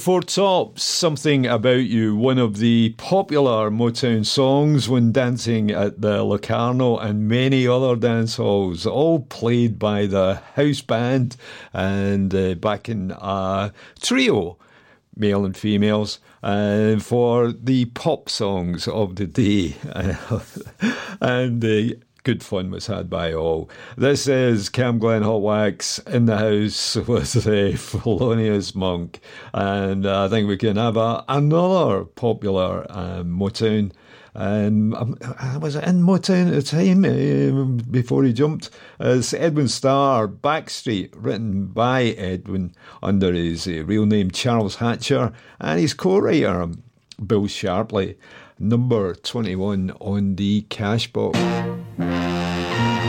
Four Tops, Something About You, one of the popular Motown songs when dancing at the Locarno and many other dance halls, all played by the house band and uh, back in a trio, male and females, uh, for the pop songs of the day. and uh, good fun was had by all. This is CamGlen Hot Wax in the house with the Felonious Monk, and uh, I think we can have a, another popular um, Motown. Um, um I was in Motown at the time uh, before he jumped. It's Edwin Starr, Backstreet, written by Edwin under his uh, real name Charles Hatcher, and his co-writer Bill Sharpley number 21 on the cash Música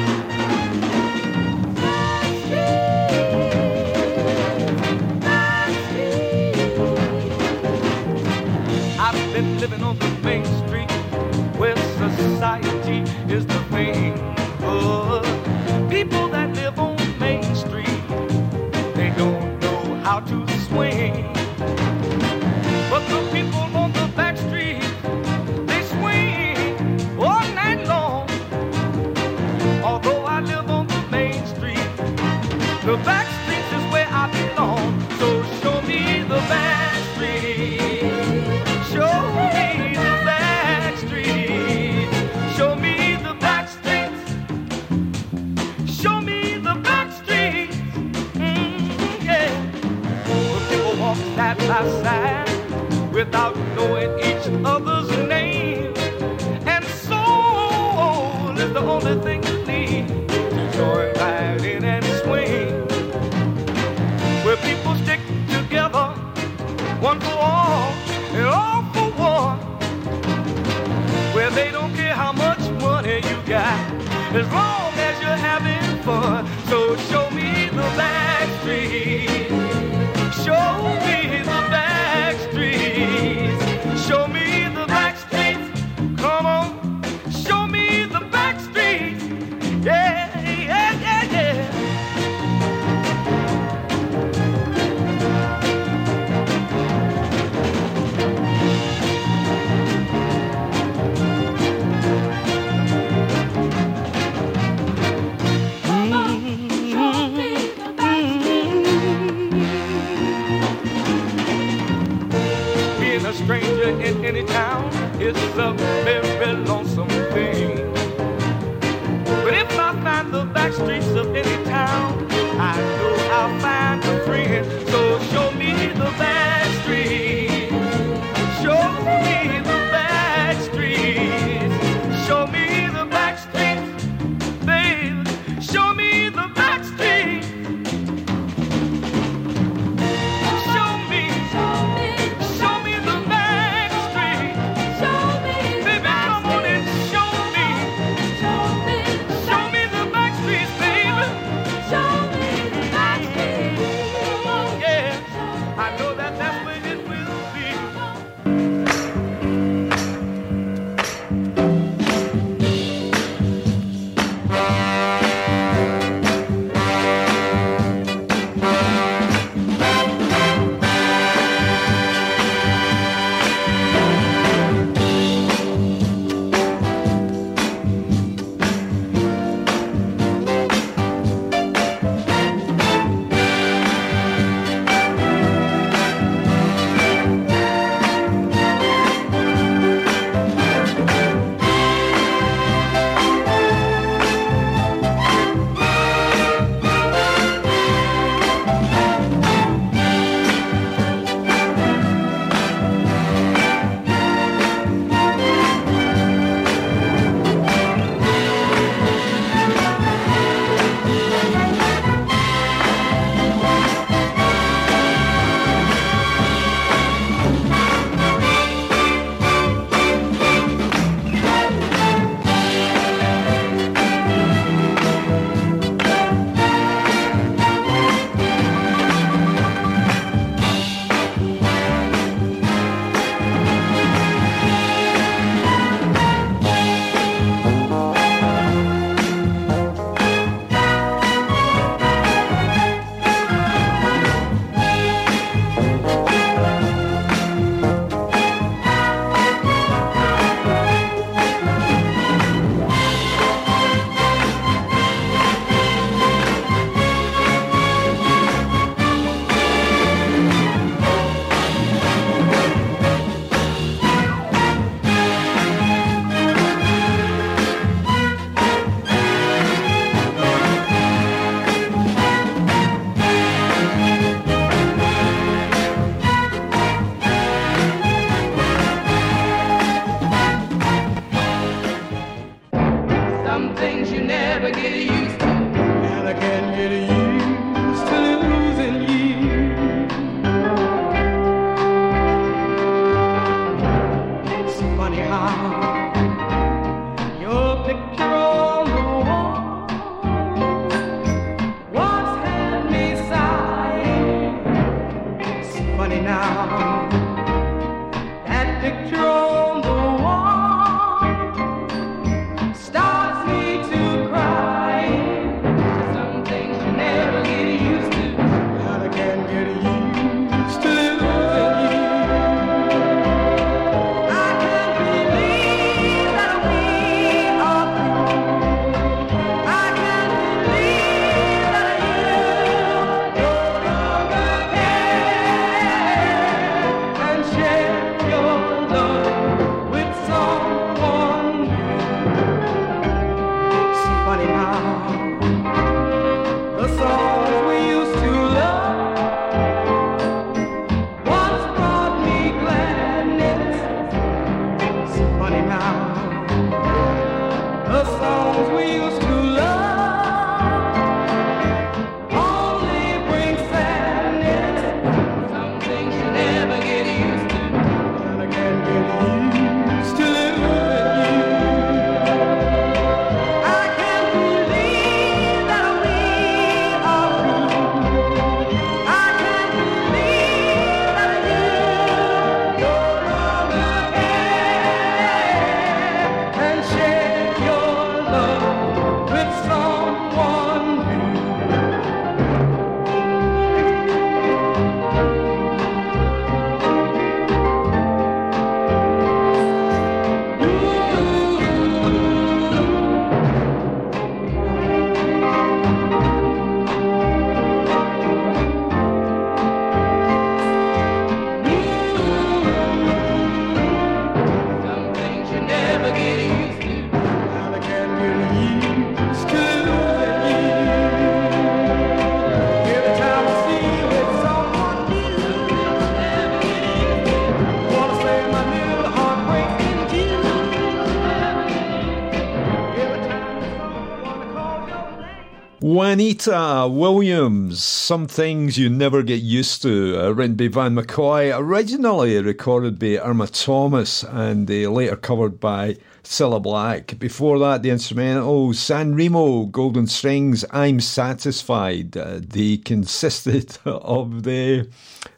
Juanita Williams, Some Things You Never Get Used to, uh, written by Van McCoy, originally recorded by Irma Thomas and uh, later covered by Cilla Black. Before that, the instrumental San Remo, Golden Strings, I'm Satisfied. Uh, they consisted of the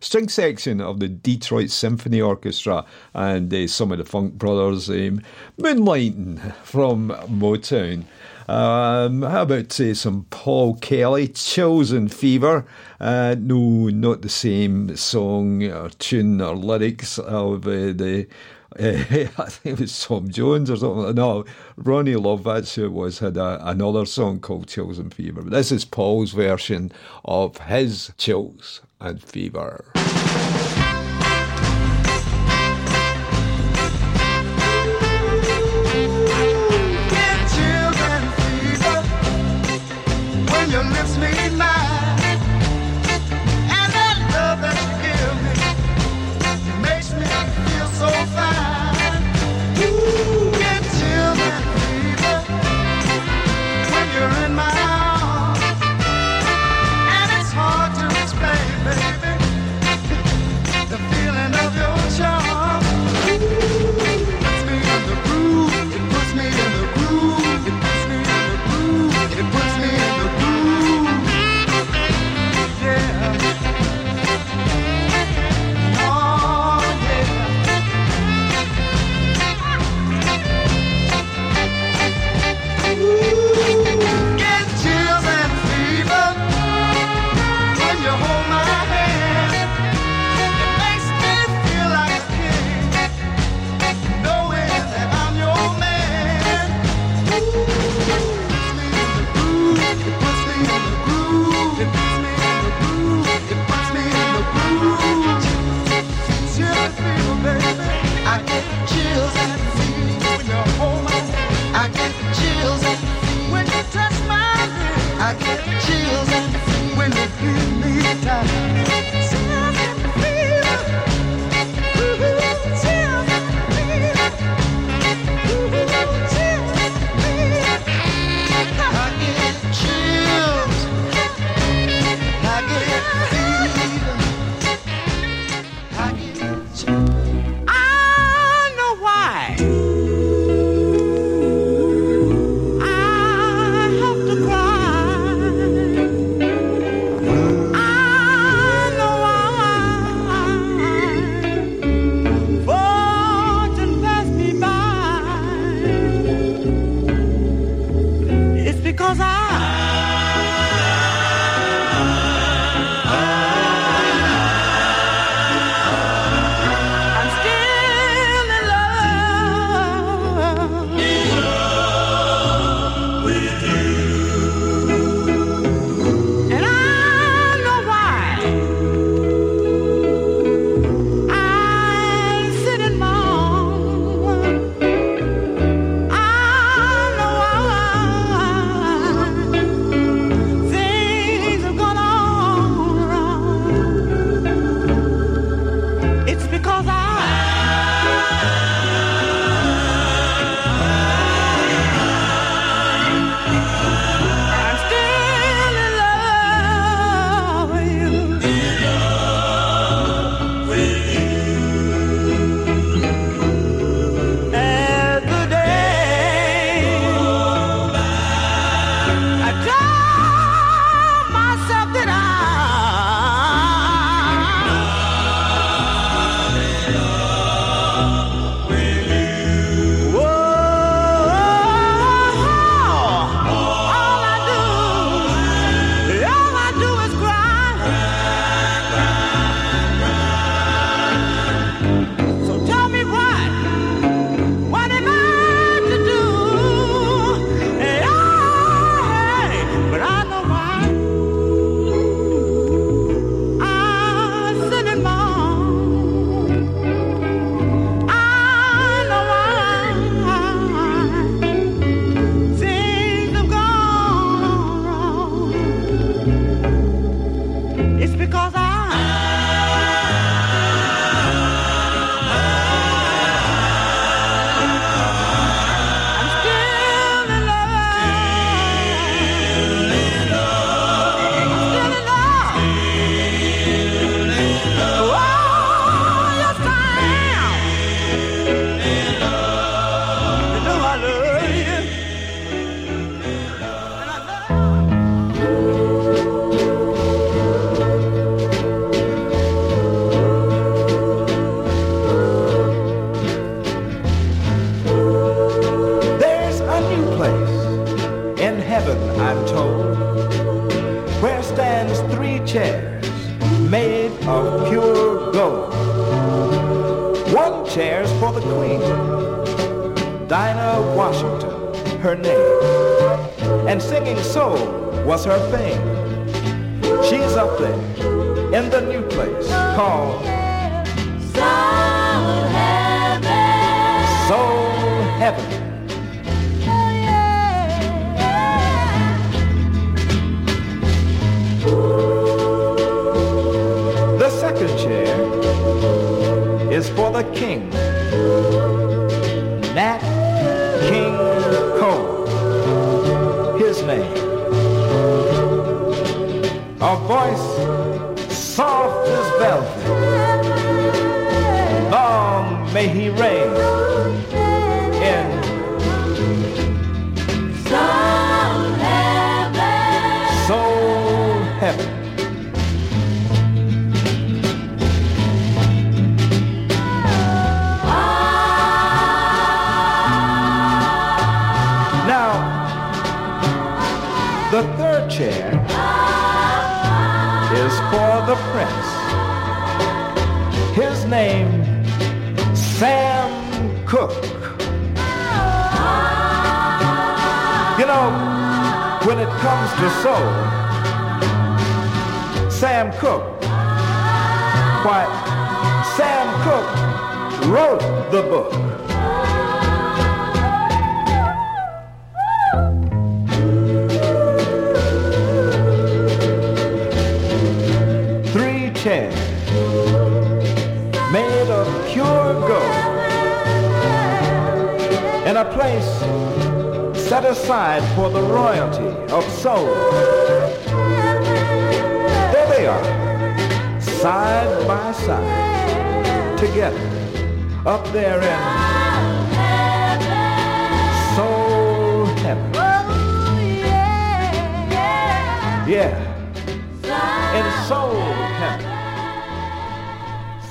string section of the Detroit Symphony Orchestra and uh, some of the Funk Brothers um, moonlighting from Motown. Um, how about uh, some Paul Kelly, Chills and Fever? Uh, no, not the same song or tune or lyrics of uh, the. Uh, I think it was Tom Jones or something. No, Ronnie Love, that's who it was, had a, another song called Chills and Fever. But this is Paul's version of his Chills and Fever.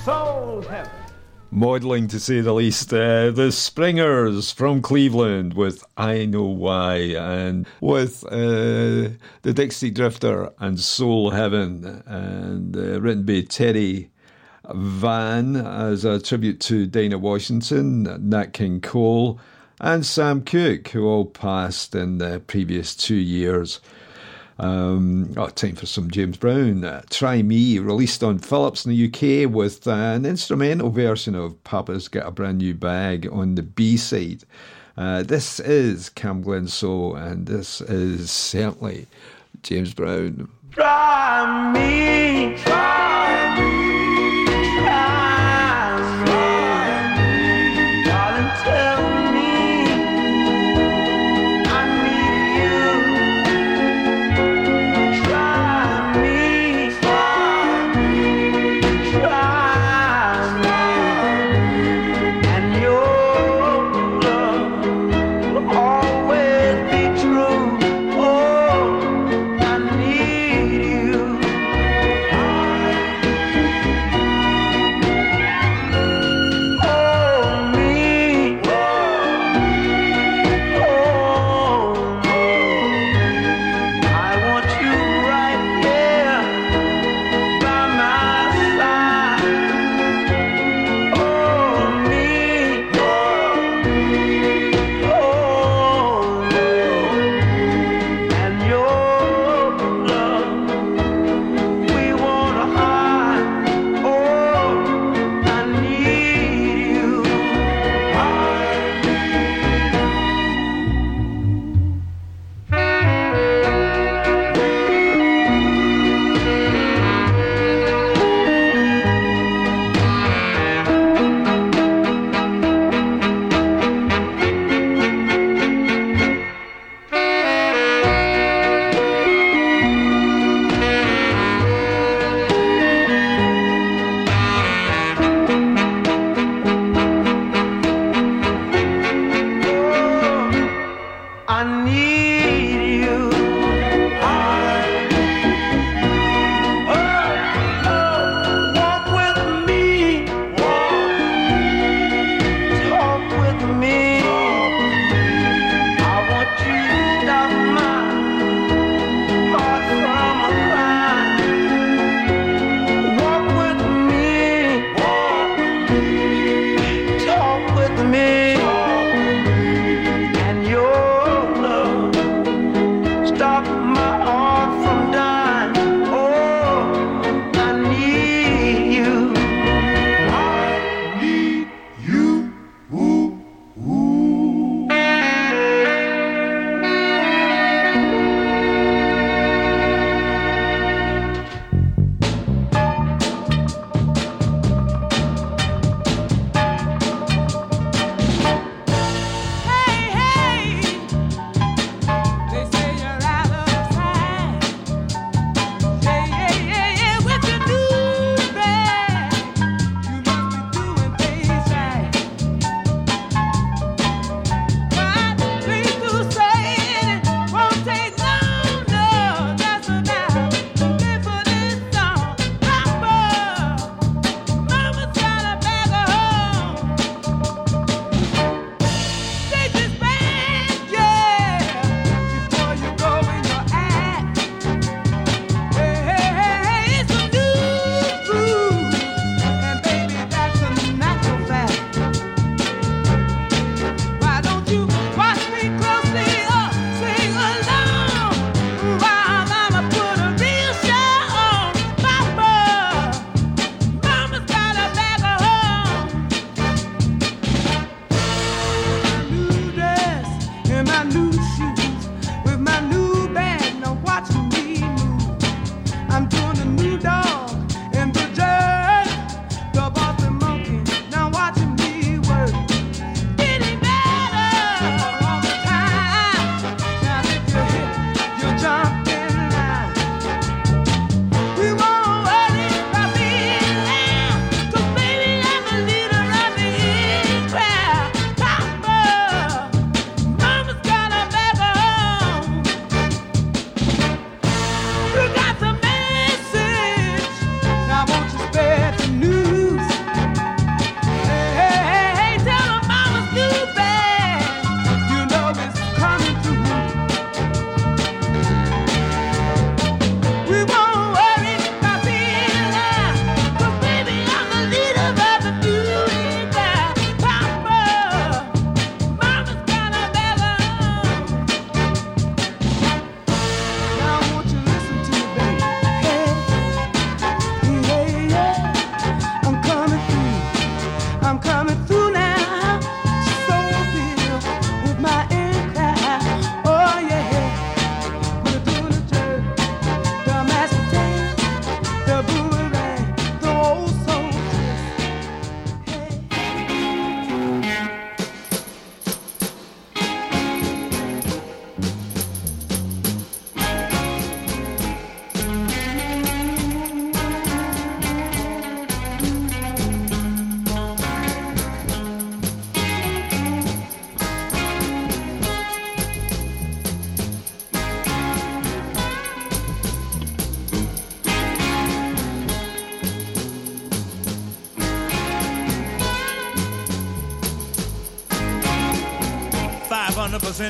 Soul heaven. Modelling to say the least. Uh, the Springers from Cleveland with I Know Why and with uh, the Dixie Drifter and Soul Heaven and uh, written by Terry Van as a tribute to Dinah Washington, Nat King Cole, and Sam Cooke, who all passed in the previous two years. Um, oh, time for some James Brown. Uh, Try Me, released on Philips in the UK with uh, an instrumental version of Papa's Got a Brand New Bag on the B side. Uh, this is CamGlen Soul, and this is certainly James Brown. Try me, try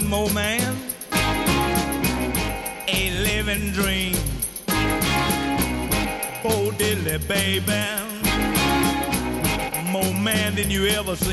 500% more man. A living dream. Oh, diddly baby. More man than you ever seen.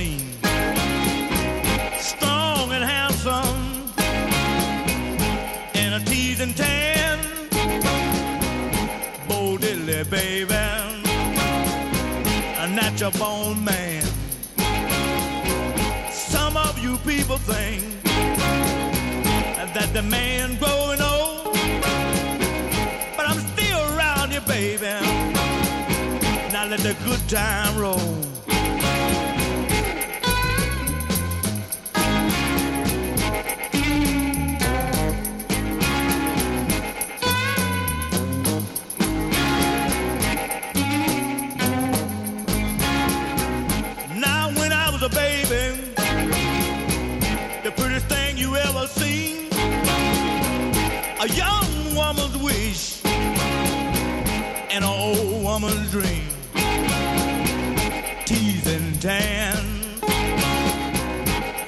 Teeth and tan,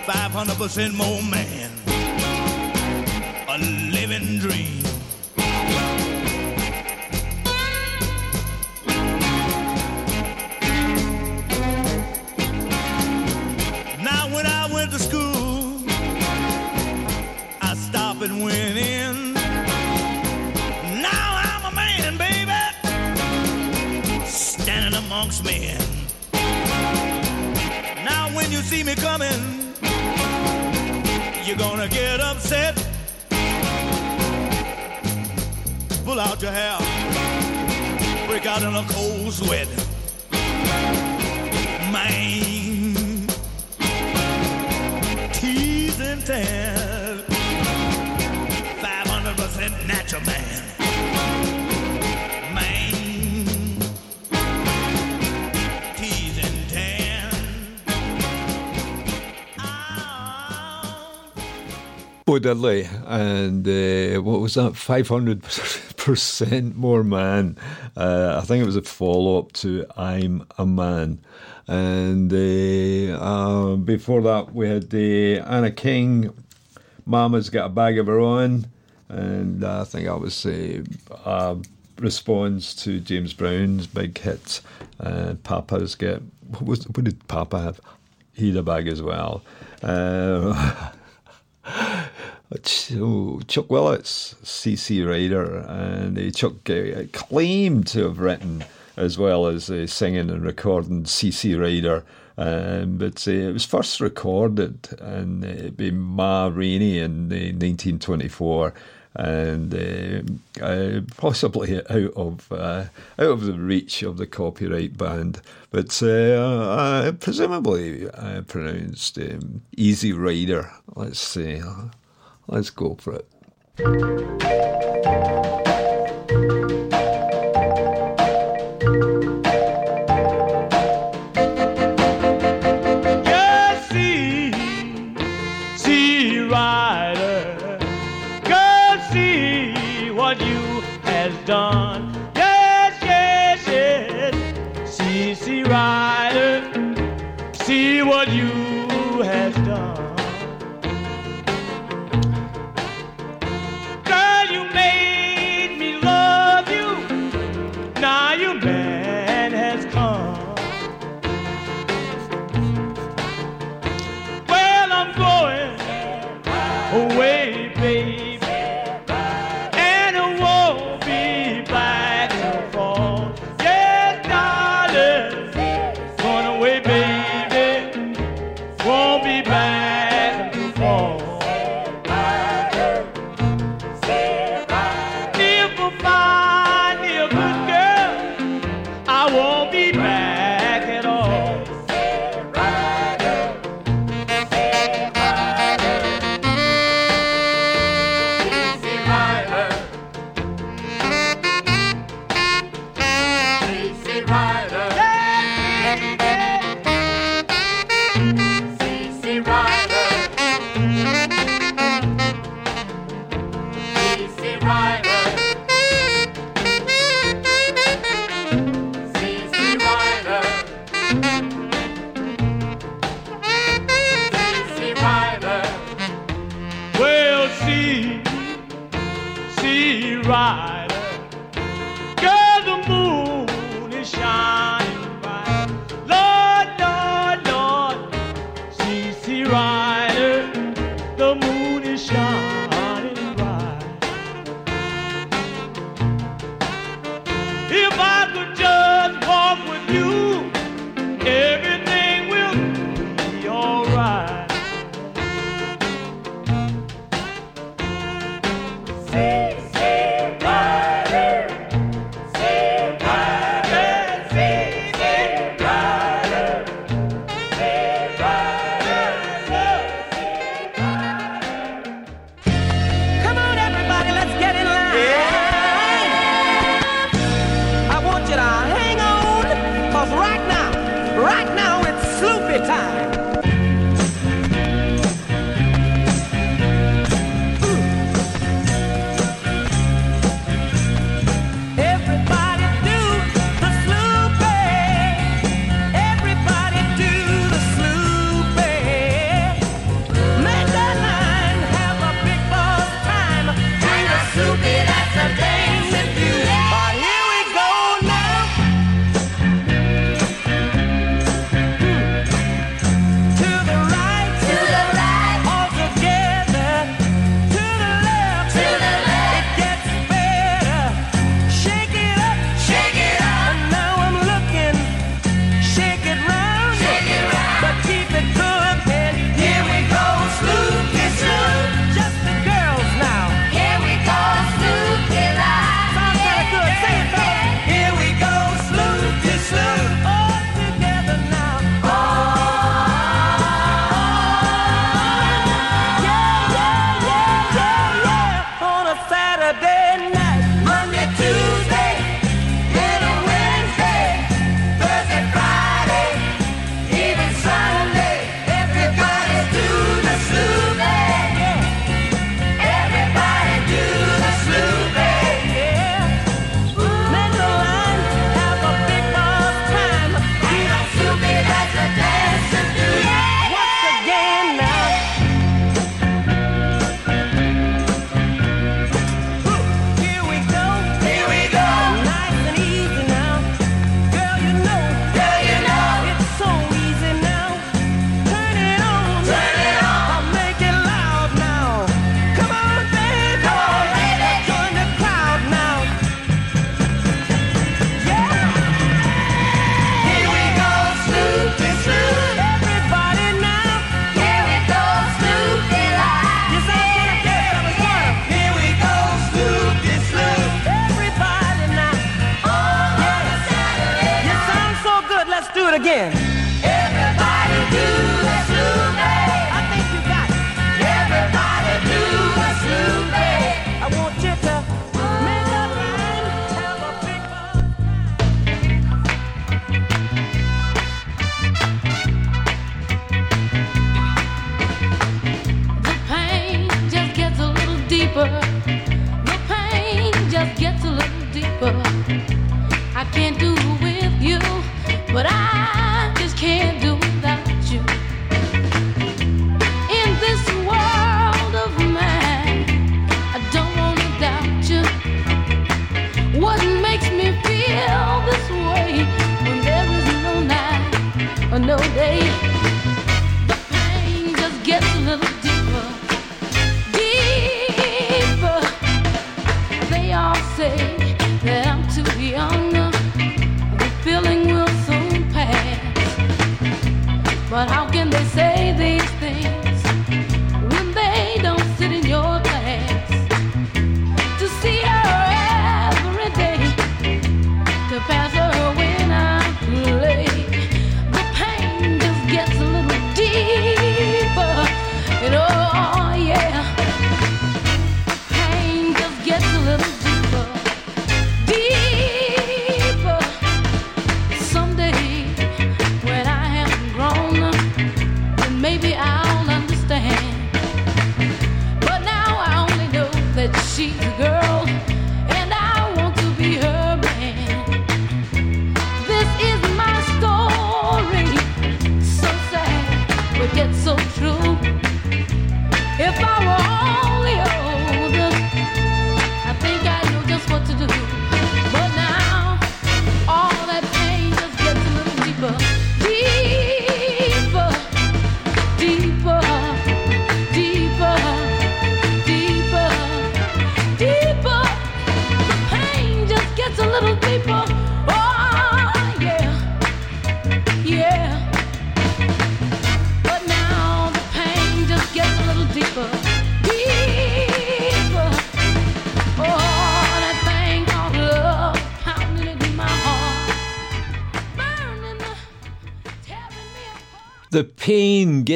500% more man, a living dream. Amongst men. Now when you see me coming, you're gonna get upset. Pull out your hair, break out in a cold sweat. Man, tease and tan. 500% natural man. Man, Bo Diddley, and uh, what was that? Five hundred percent more man. Uh, I think it was a follow up to "I'm a Man," and uh, uh, before that we had uh, Anna King. Mama's got a bag of her own, and I think that was uh, a response to James Brown's big hit. Papa's got what was what did Papa have? He had a bag as well. Uh, Ch- Chuck Willis, CC Rider, and uh, Chuck uh, claimed to have written as well as uh, singing and recording CC Rider. Um, but uh, it was first recorded and uh, by Ma Rainey in uh, 1924 and uh, uh, possibly out of uh, out of the reach of the copyright band, but uh, uh, presumably uh, pronounced um, Easy Rider. Let's see, let's go for it.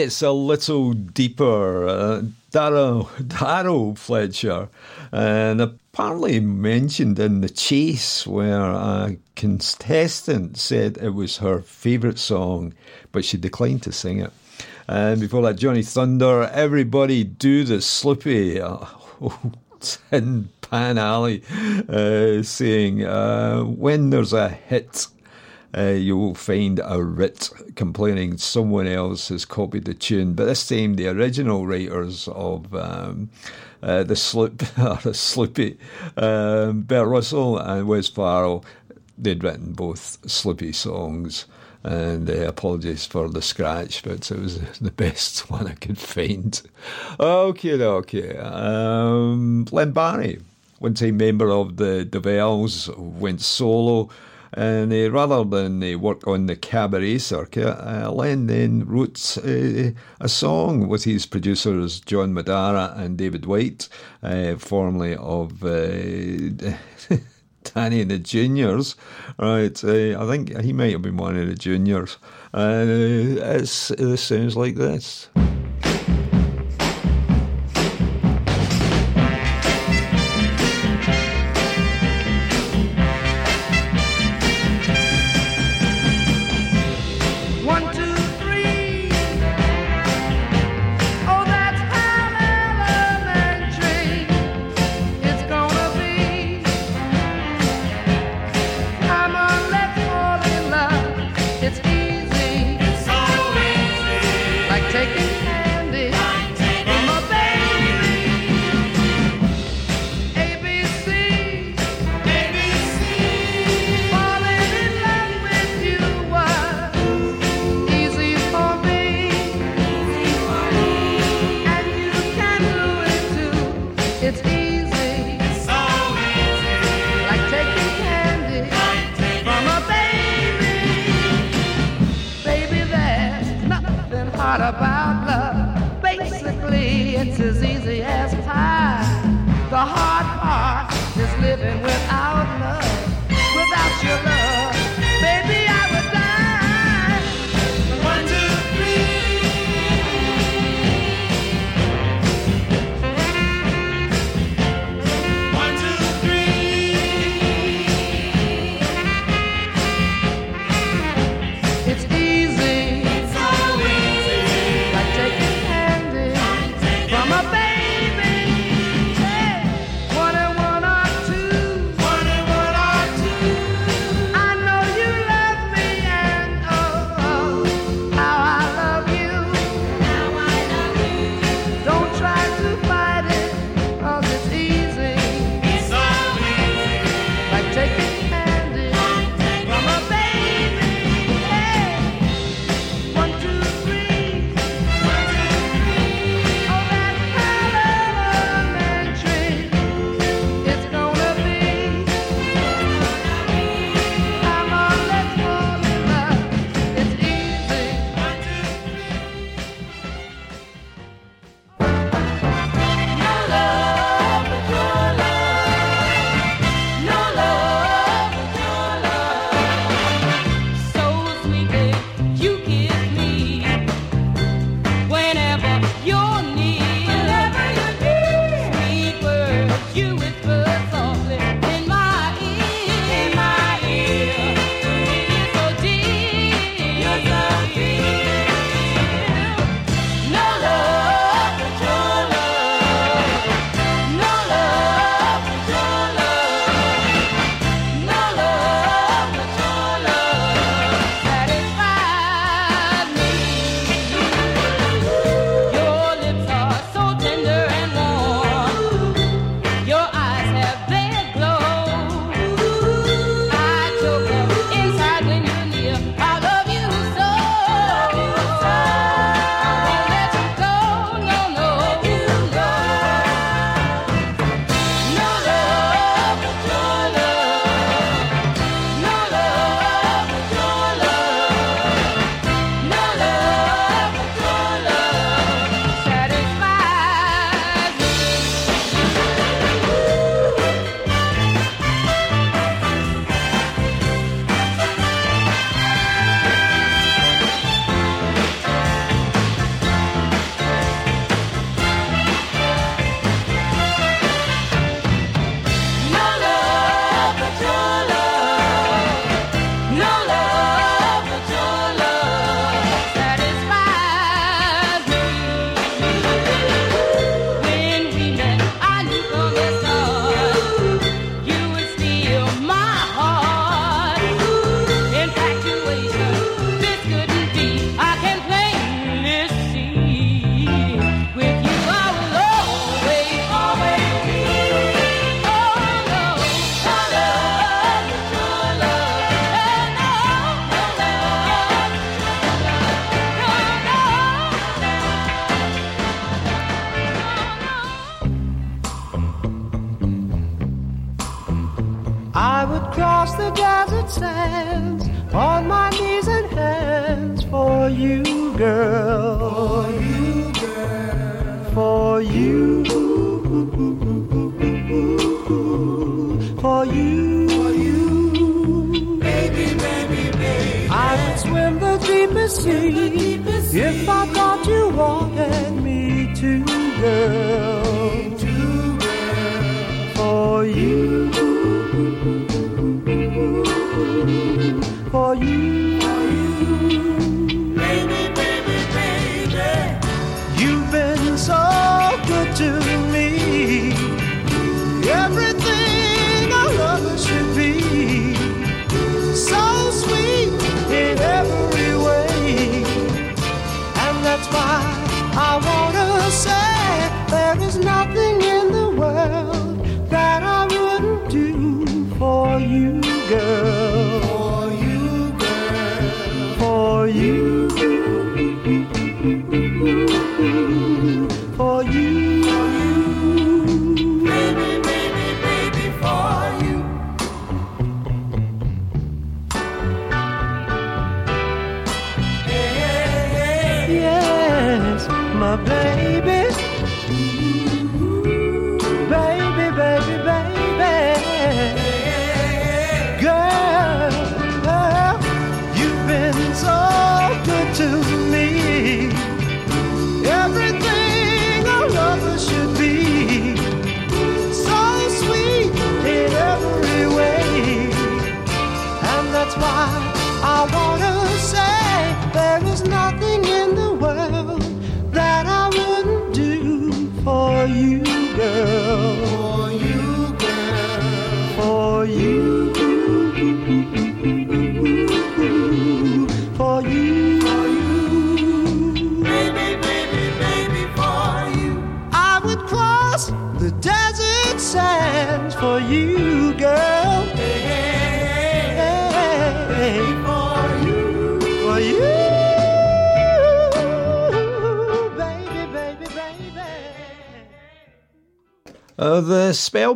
Gets a little deeper. Uh, Darrow, Darrow Fletcher, and apparently mentioned in The Chase, where a contestant said it was her favourite song, but she declined to sing it. And before that, Johnny Thunder, Everybody Do the Sloopy. Tin Pan Alley uh, saying, uh, when there's a hit, uh, you will find a writ complaining someone else has copied the tune. But this time, the original writers of um, uh, the Sloop, Sloopy, um, Bert Russell and Wes Farrell, they'd written both Sloopy songs. And uh, apologies for the scratch, but it was the best one I could find. Okay, okay. Um, Len Barry, one time member of the Dovells, went solo. And uh, rather than uh, work on the cabaret circuit, uh, Len then wrote uh, a song with his producers John Madara and David White, uh, formerly of uh, Danny and the Juniors. Right, I think he might have been one of the juniors. It's, it sounds like this. It's nothing about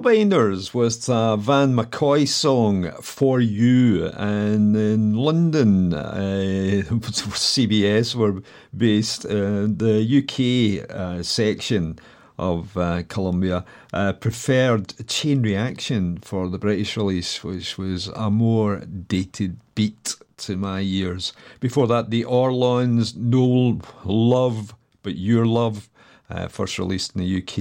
the Spellbinders with a Van McCoy song For You. And in London, uh, CBS were based, uh, the UK uh, section of uh, Columbia uh, preferred Chain Reaction for the British release, which was a more dated beat to my ears. Before that, the Orlons, No Love, But Your Love. Uh, first released in the UK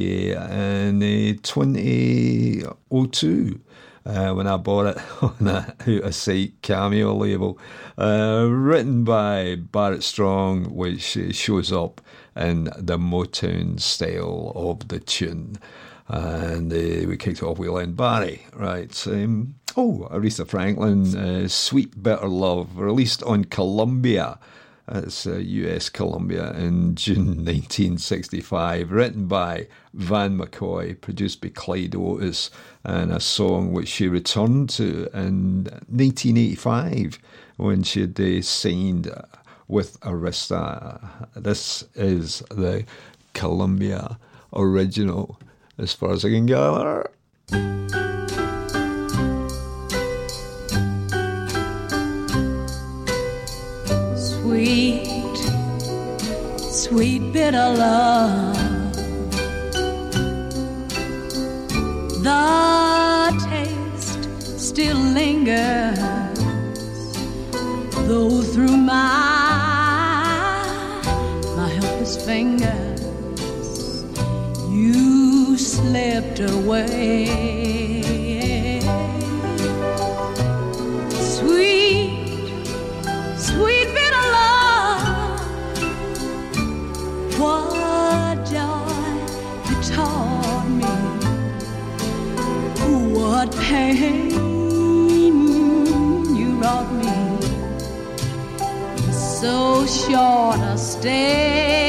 in uh, 2002 uh, when I bought it on a out of cameo label. Uh, written by Barrett Strong, which shows up in the Motown style of the tune. And uh, we kicked it off with Len Barry, right? Um, oh, Aretha Franklin, uh, Sweet Bitter Love, released on Columbia. It's uh, US Columbia in June 1965, written by Van McCoy, produced by Clyde Otis, and a song which she returned to in 1985 when she had uh, signed with Arista. This is the Columbia original, as far as I can gather. Sweet, sweet bitter love. The taste still lingers, though through my my helpless fingers you slipped away. What pain you brought me. So short a stay.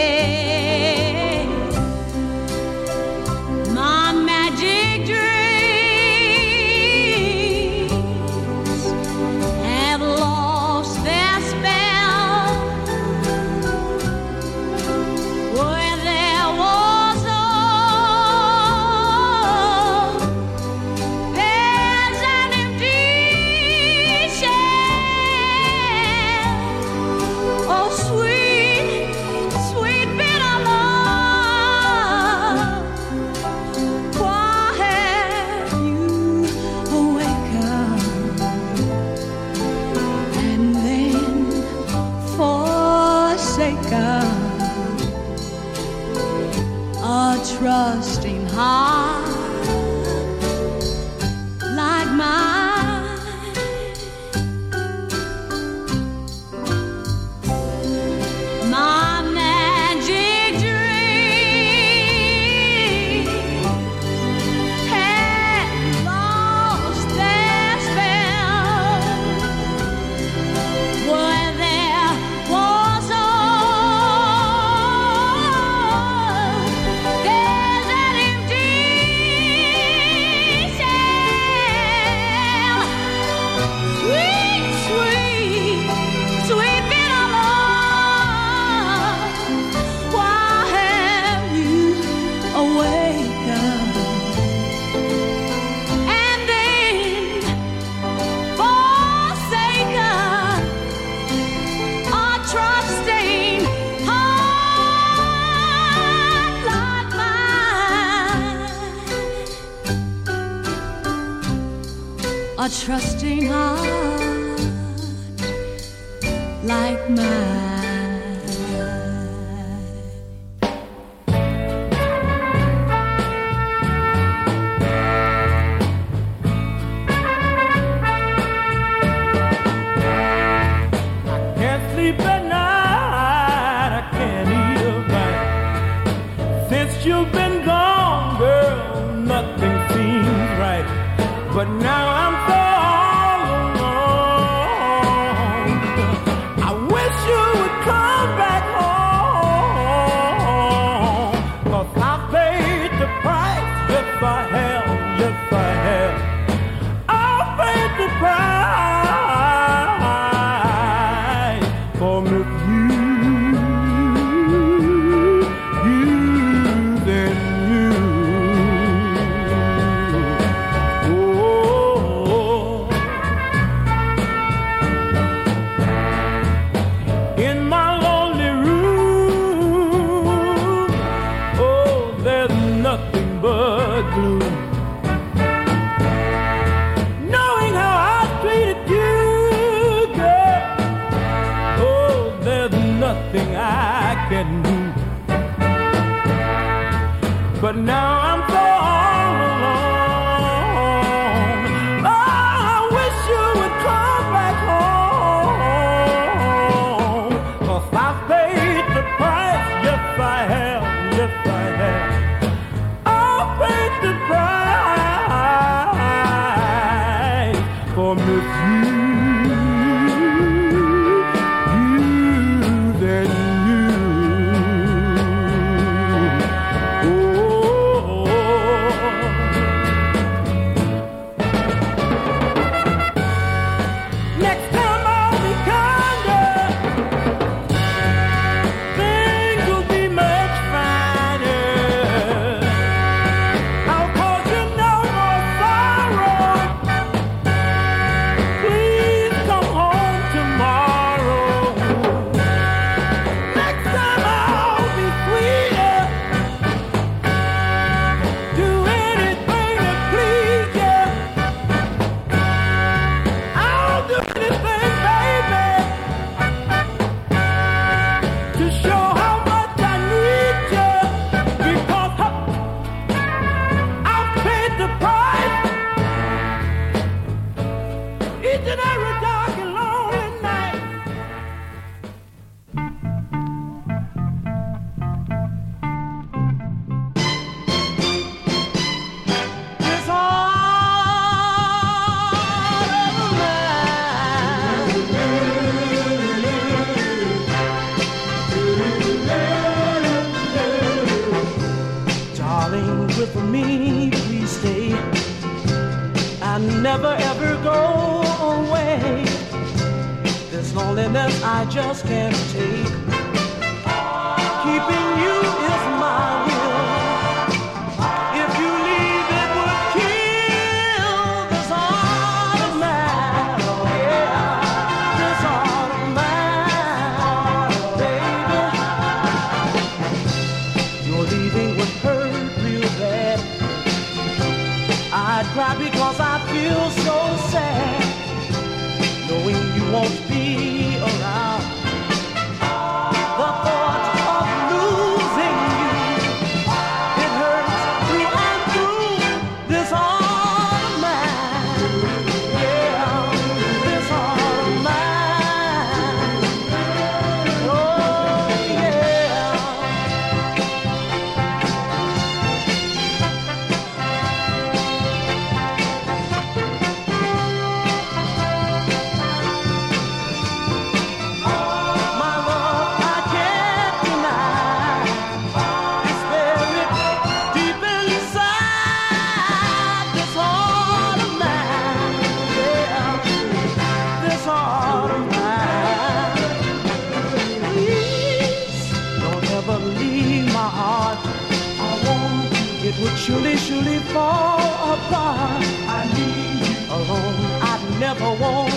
Surely, surely fall apart. I need you alone. I'd never wanna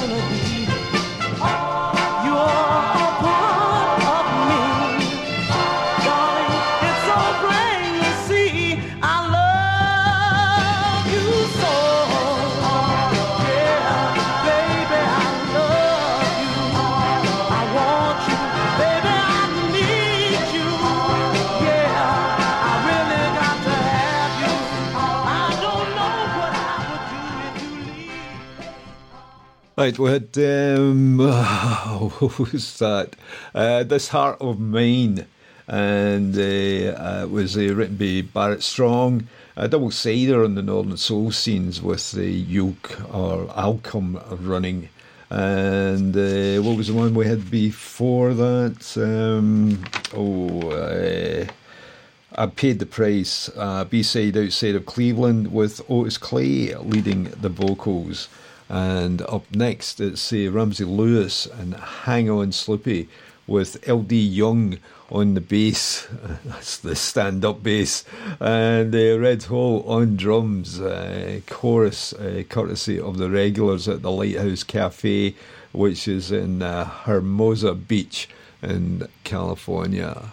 Right, we had um, what was that? Uh, this heart of mine, and uh, uh, it was uh, written by Barrett Strong, a double sider on the Northern Soul scenes with the Yoke or Alcom running. And uh, what was the one we had before that? Um, oh, uh, I paid the price. B side outside of Cleveland with Otis Clay leading the vocals. And up next, it's Ramsey Lewis and Hang On Sloopy with Eldee Young on the bass. That's the stand up bass. And uh, Red Holt on drums. Uh, chorus uh, courtesy of the regulars at the Lighthouse Cafe, which is in uh, Hermosa Beach in California.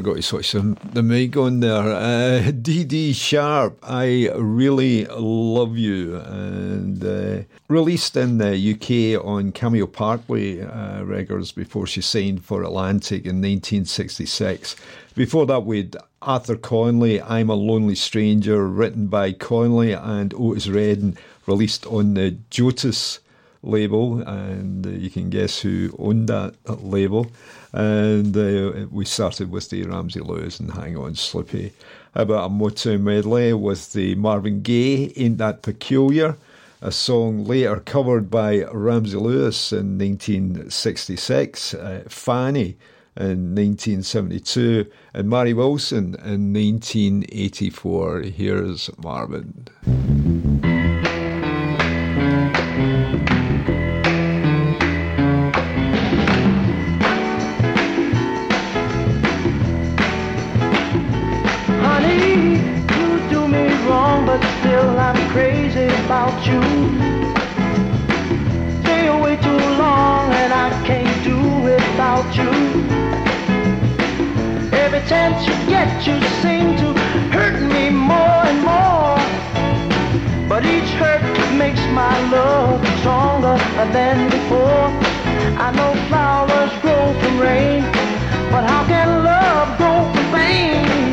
forgot to switch the mic on there. Uh, Dee Dee Sharp, I really love you. And uh, released in the UK on Cameo Parkway uh, records before she signed for Atlantic in 1966. Before that, we'd Arthur Conley, I'm a Lonely Stranger, written by Conley and Otis Redding, released on the Jotis label, and uh, you can guess who owned that label. And uh, we started with the Ramsey Lewis and Hang On Sloopy. About a motown medley with the Marvin Gaye, Ain't That Peculiar, a song later covered by Ramsey Lewis in 1966, uh, Fanny in 1972, and Mary Wilson in 1984. Here's Marvin. You. Stay away too long and I can't do without you. Every chance you get, you seem to hurt me more and more. But each hurt makes my love stronger than before. I know flowers grow from rain, but how can love grow from pain?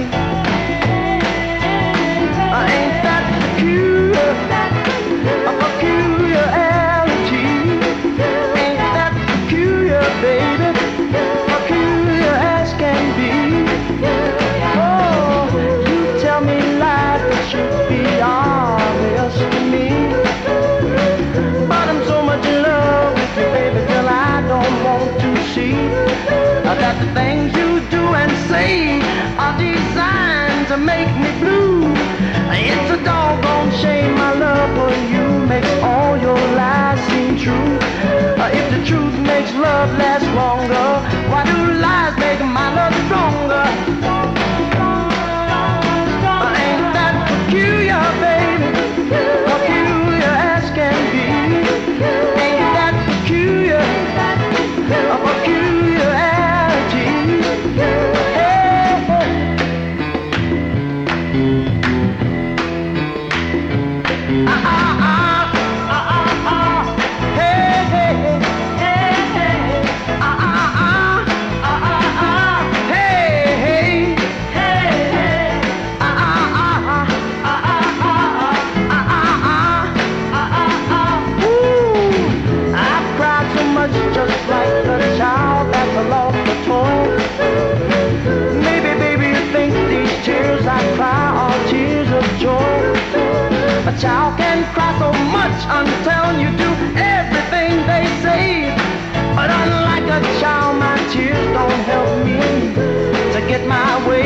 Doggone shame my love for you makes all your lies seem true. Uh, if the truth makes love last longer, why do lies make my love stronger? My way.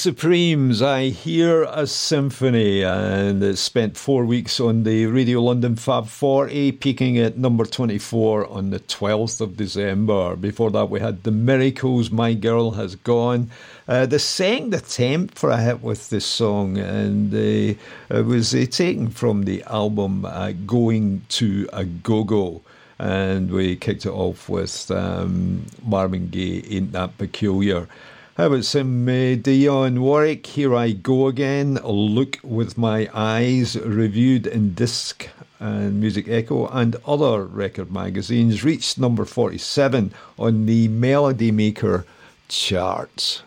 Supremes, I Hear a Symphony, and it spent four weeks on the Radio London Fab 40, peaking at number 24 on the 12th of December. Before that, we had The Miracles, My Girl Has Gone. Uh, they sang the temp for a hit with this song, and uh, it was uh, taken from the album uh, Going to a Go Go and we kicked it off with um, Marvin Gaye, Ain't That Peculiar. How about some uh, Dionne Warwick? Here I go again. Look with my eyes, reviewed in disc and Music Echo and other record magazines, reached number 47 on the Melody Maker charts.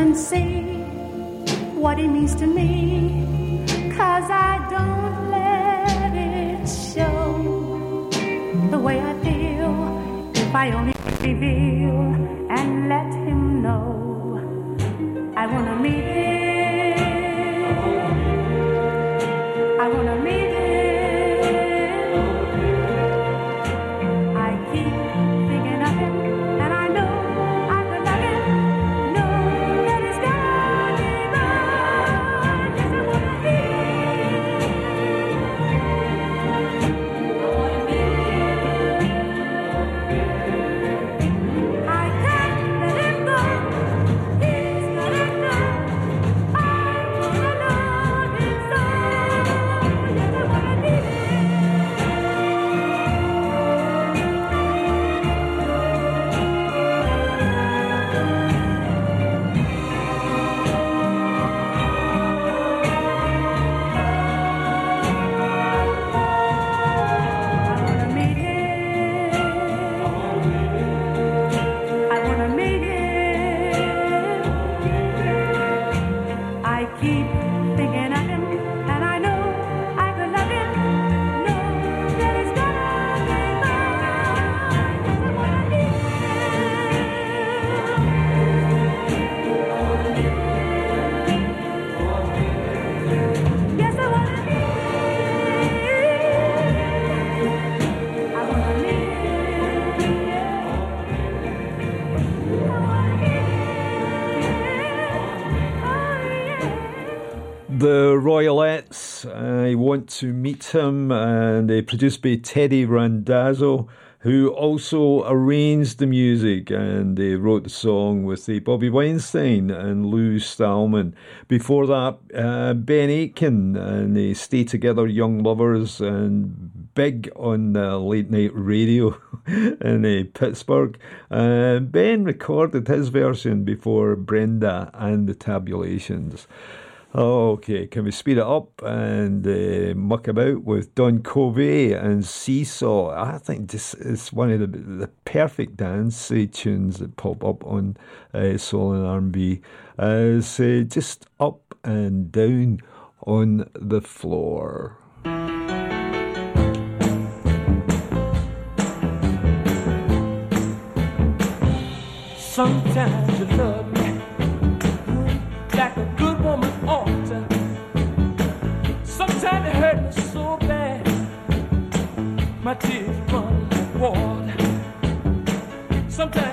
and see what it means to me. Cause I don't let it show the way I feel if I only reveal and let him know I wanna meet to meet him, and they produced by Teddy Randazzo, who also arranged the music and they wrote the song with the Bobby Weinstein and Lou Stallman. Before that, uh, Ben Aiken and the Stay Together Young Lovers and big on the late night radio in uh, Pittsburgh. Uh, ben recorded his version before Brenda and the Tabulations. Okay, can we speed it up and uh, muck about with Don Covay and Seesaw? I think this is one of the, the perfect dance tunes that pop up on uh, soul and R&B. Uh, so just up and down on the floor. Sometimes you love my tears run warm. Sometimes.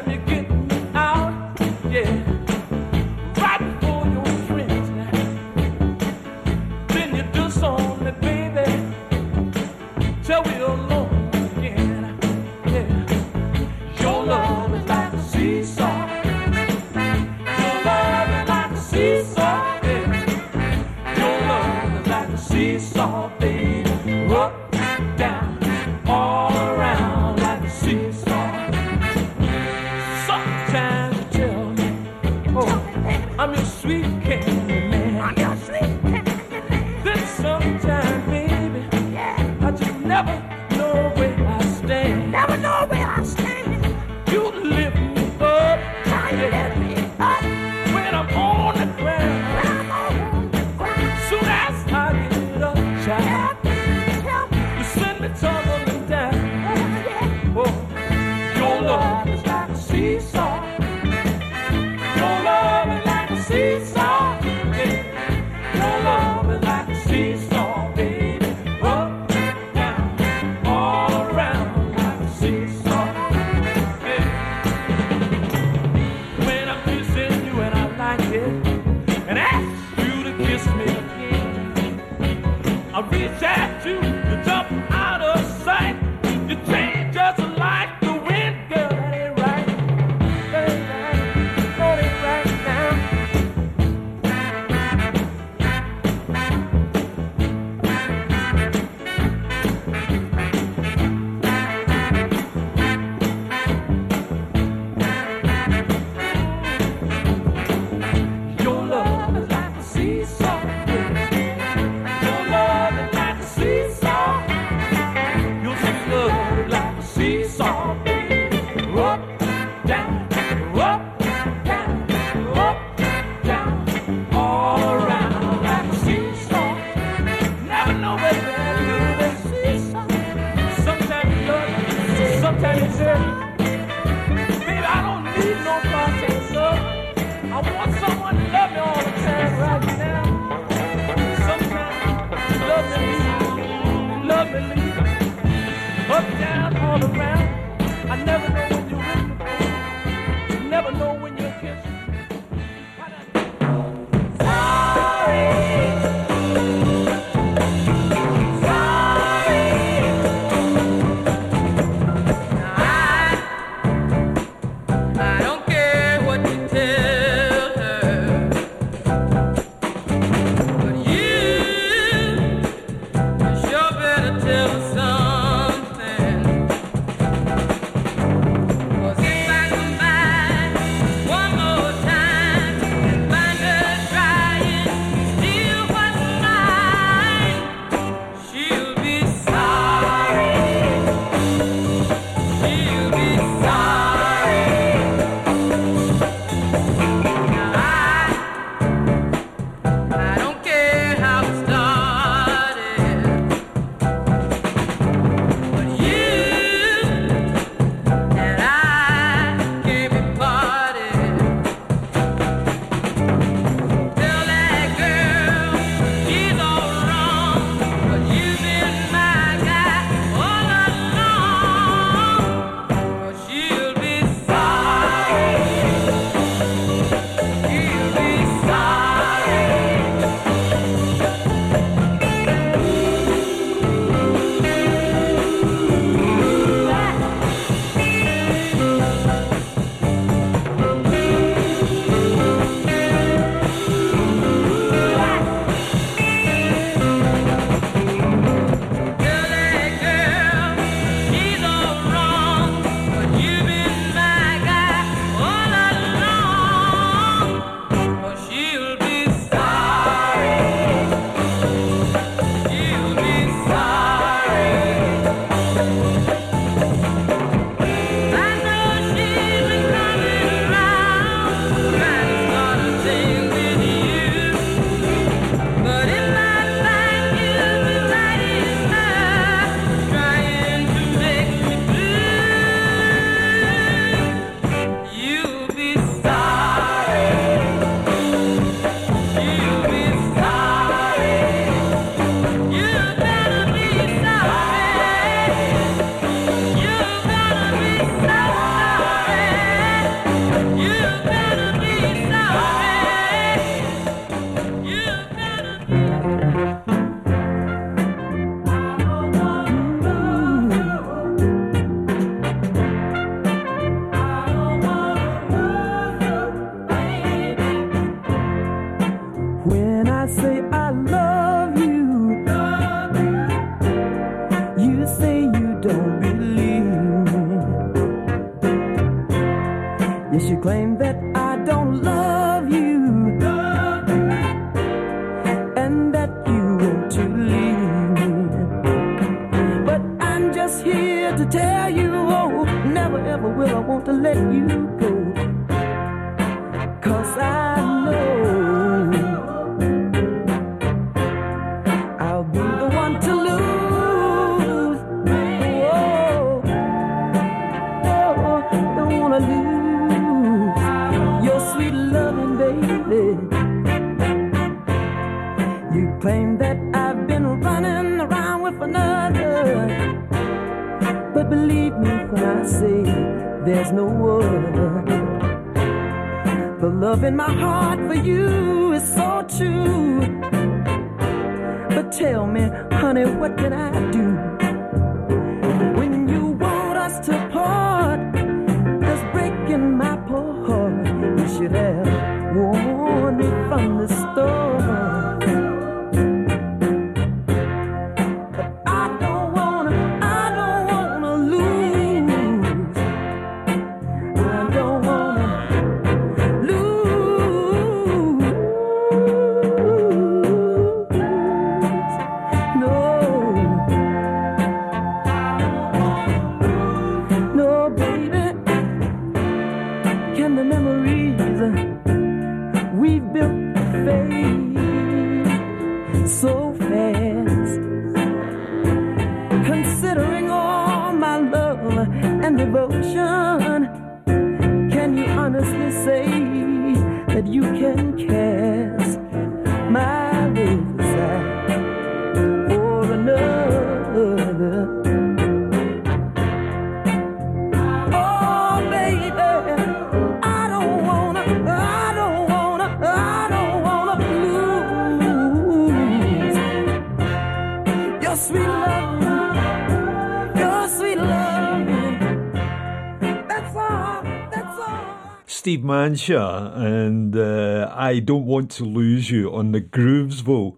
Mancha and uh, I Don't Want to Lose You on the Groovesville.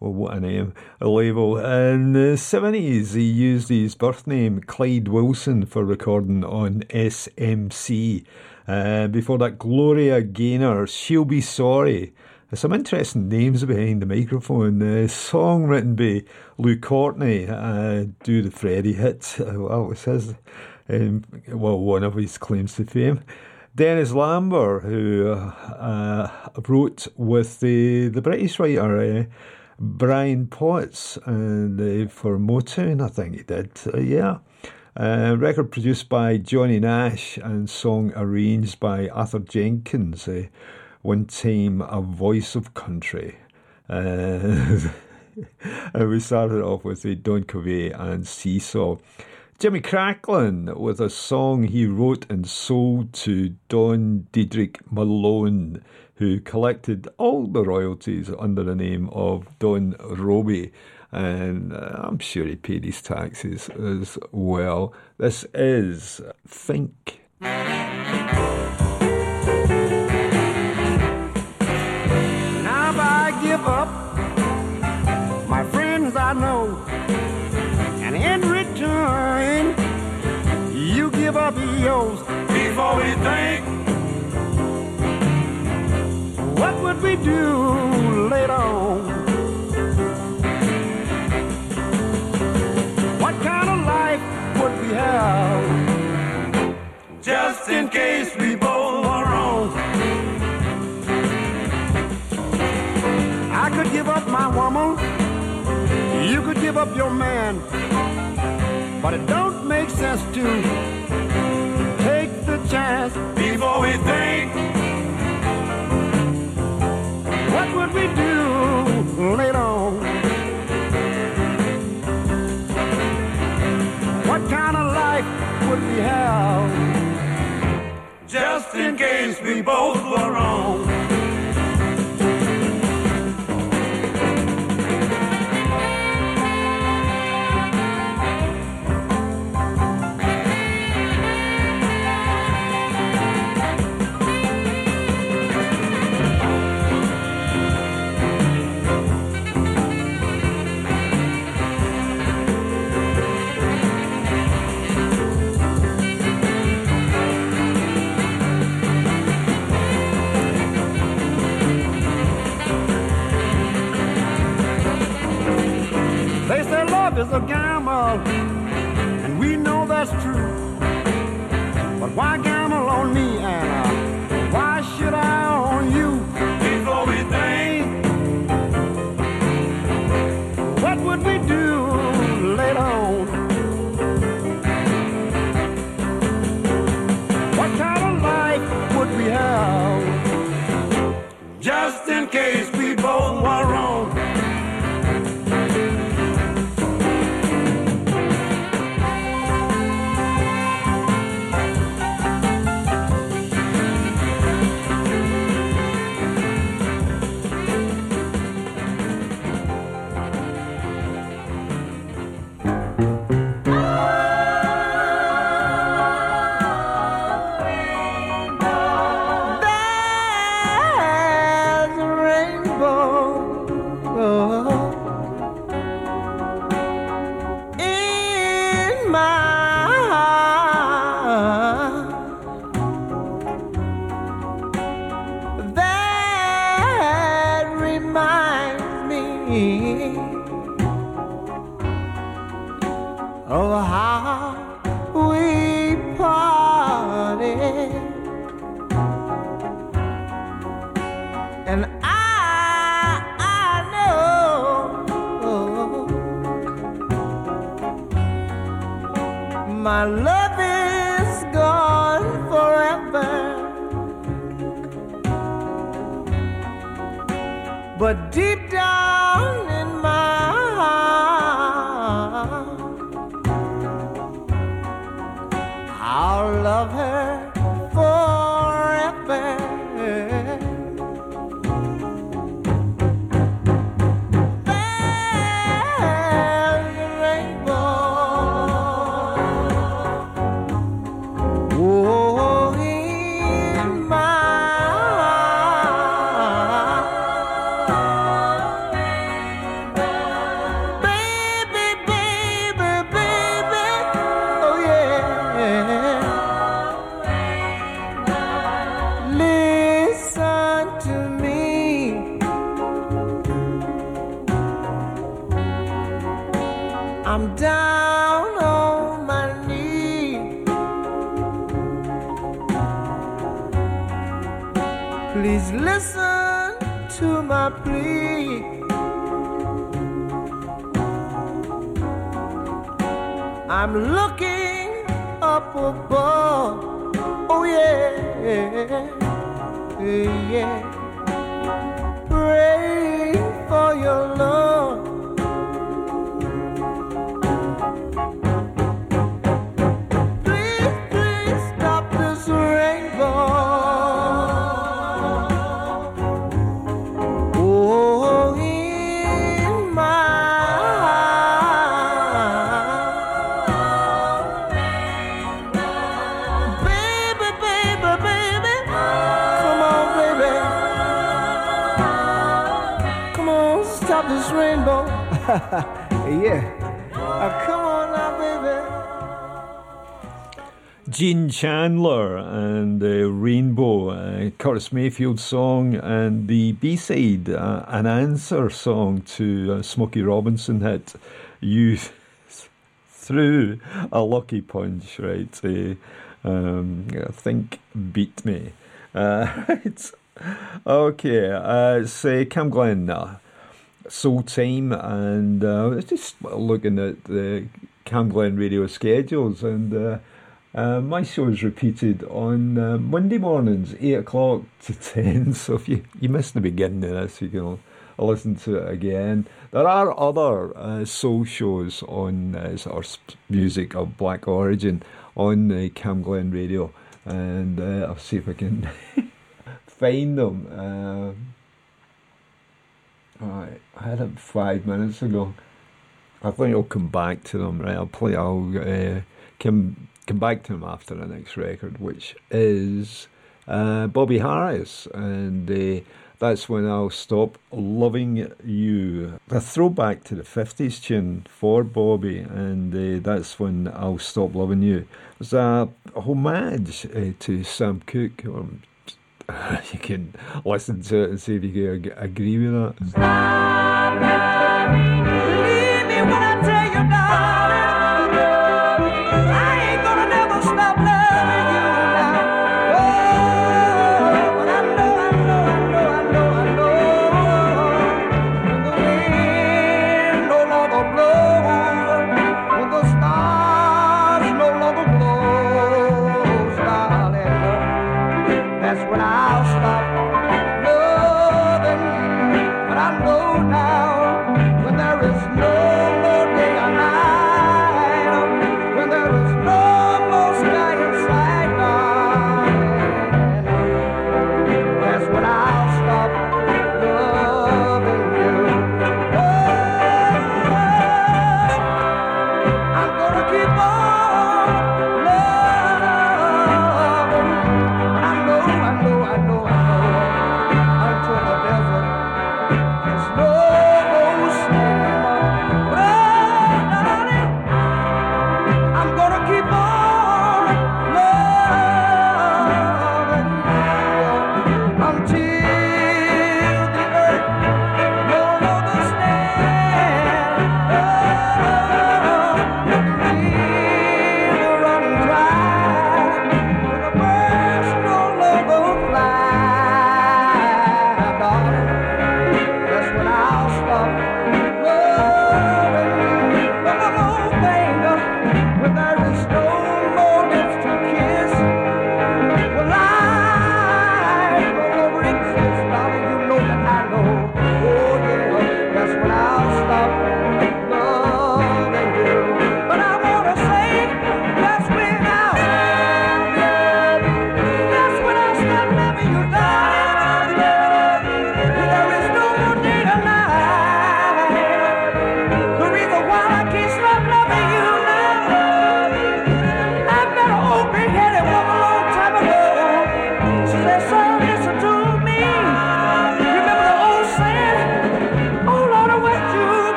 Well, what a name, a label. In the 70s, he used his birth name, Clyde Wilson, for recording on SMC. Uh, before that, Gloria Gaynor, She'll Be Sorry. There's some interesting names behind the microphone. The song written by Lou Courtney, uh, Do the Freddie hit. Well, it says, um, well, one of his claims to fame. Dennis Lambert, who uh, wrote with the, the British writer uh, Brian Potter and uh, for Motown, I think he did. Uh, yeah. Uh, record produced by Johnny Nash and song arranged by Arthur Jenkins. One time, a voice of country. And we started off with uh, Don Covay and Seesaw. Jimmy McCracklin with a song he wrote and sold to Don Deadric Malone, who collected all the royalties under the name of Don Robey. And uh, I'm sure he paid his taxes as well. This is Think. Now I give up think, what would we do later on? What kind of life would we have? Just in case we both are wrong. I could give up my woman, you could give up your man, but it don't make sense to chance before we think. What would we do later on? What kind of life would we have? Just in case we both were wrong. is a gamble, and we know that's true. But why? My love is gone forever. But deep down Gene Chandler and uh, Rainbow, uh, Curtis Mayfield song, and the B side, uh, an answer song to uh, Smokey Robinson hit You Threw a Lucky Punch, right? Uh, um, I think Beat Me. Uh, right. Okay, uh, uh, CamGlen. Uh, Soul Time, and I just looking at the CamGlen radio schedules, and uh, uh, my show is repeated on uh, Monday mornings, 8 o'clock to 10. So if you, you missed the beginning of this, you can listen to it again. There are other uh, soul shows on uh, sort of music of black origin on uh, CamGlen radio, and uh, I'll see if I can find them. Uh, Right, I had it five minutes ago. I think I'll come back to them. Right, I'll play. I'll uh, come come back to him after the next record, which is uh, Bobby Harris, and uh, that's when I'll stop loving you. A throwback to the fifties tune for Bobby, and uh, that's when I'll stop loving you. It's a homage uh, to Sam Cooke. Or, you can listen to it and see if you agree with that.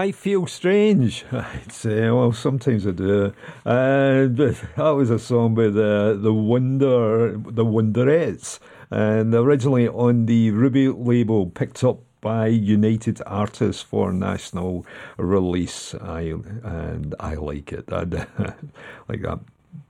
I feel strange. I'd say, well, sometimes I do. Uh, that was a song by the the Wonder, the Wonderettes, and originally on the Ruby label, picked up by United Artists for national release. I and I like it. I like that